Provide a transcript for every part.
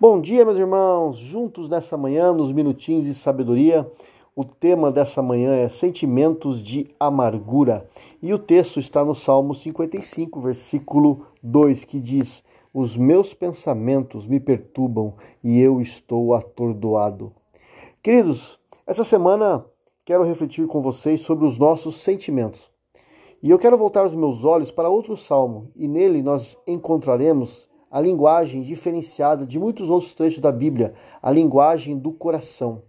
Bom dia, meus irmãos, juntos nessa manhã, nos minutinhos de sabedoria. O tema dessa manhã é sentimentos de amargura. E o texto está no Salmo 55, versículo 2, que diz: Os meus pensamentos me perturbam e eu estou atordoado. Queridos, essa semana quero refletir com vocês sobre os nossos sentimentos. E eu quero voltar os meus olhos para outro salmo, e nele nós encontraremos a linguagem diferenciada de muitos outros trechos da Bíblia, a linguagem do coração.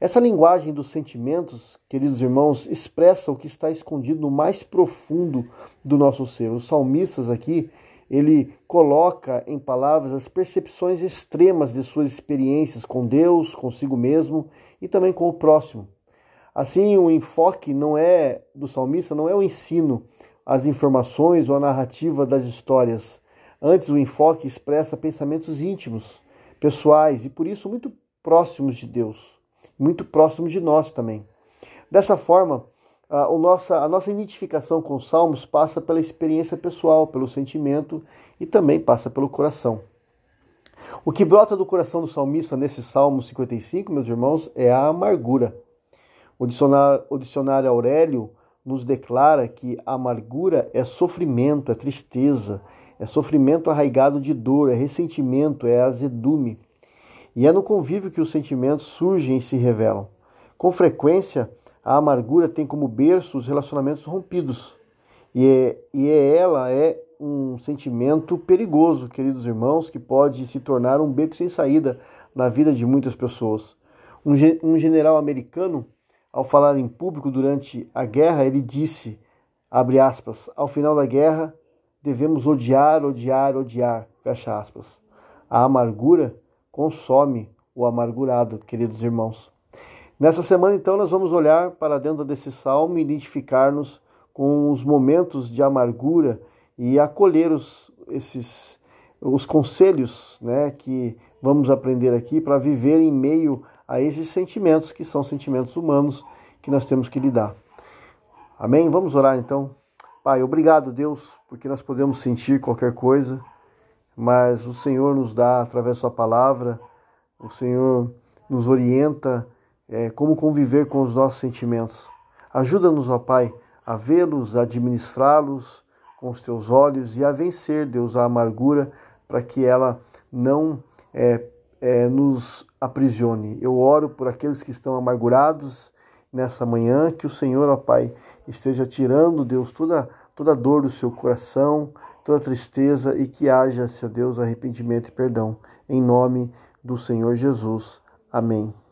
Essa linguagem dos sentimentos, queridos irmãos, expressa o que está escondido no mais profundo do nosso ser. Os salmistas aqui, ele coloca em palavras as percepções extremas de suas experiências com Deus, consigo mesmo e também com o próximo. Assim, o enfoque não é do salmista, não é o ensino, as informações ou a narrativa das histórias, Antes, o enfoque expressa pensamentos íntimos, pessoais e por isso muito próximos de Deus, muito próximos de nós também. Dessa forma, a, nossa, a nossa identificação com os salmos passa pela experiência pessoal, pelo sentimento e também passa pelo coração. O que brota do coração do salmista nesse Salmo 55, meus irmãos, é a amargura. O dicionário, o dicionário Aurélio nos declara que a amargura é sofrimento, é tristeza, é sofrimento arraigado de dor, é ressentimento, é azedume. E é no convívio que os sentimentos surgem e se revelam. Com frequência, a amargura tem como berço os relacionamentos rompidos. E, é, e é, ela é um sentimento perigoso, queridos irmãos, que pode se tornar um beco sem saída na vida de muitas pessoas. Um, um general americano, ao falar em público durante a guerra, ele disse, abre aspas, ao final da guerra, devemos odiar, odiar, odiar. Fecha aspas. A amargura consome o amargurado, queridos irmãos. Nessa semana, então, nós vamos olhar para dentro desse salmo e identificar-nos com os momentos de amargura e acolher os, esses, os conselhos né, que vamos aprender aqui para viver em meio a esses sentimentos que são sentimentos humanos que nós temos que lidar. Amém? Vamos orar então. Pai, obrigado, Deus, porque nós podemos sentir qualquer coisa, mas o Senhor nos dá, através da Sua palavra, o Senhor nos orienta é, como conviver com os nossos sentimentos. Ajuda-nos, ó Pai, a vê-los, a administrá-los com os teus olhos e a vencer, Deus, a amargura para que ela não é, é, nos aprisione. Eu oro por aqueles que estão amargurados nessa manhã, que o Senhor, ó Pai, esteja tirando, Deus, toda, toda dor do seu coração, toda tristeza e que haja, Senhor Deus, arrependimento e perdão. Em nome do Senhor Jesus. Amém.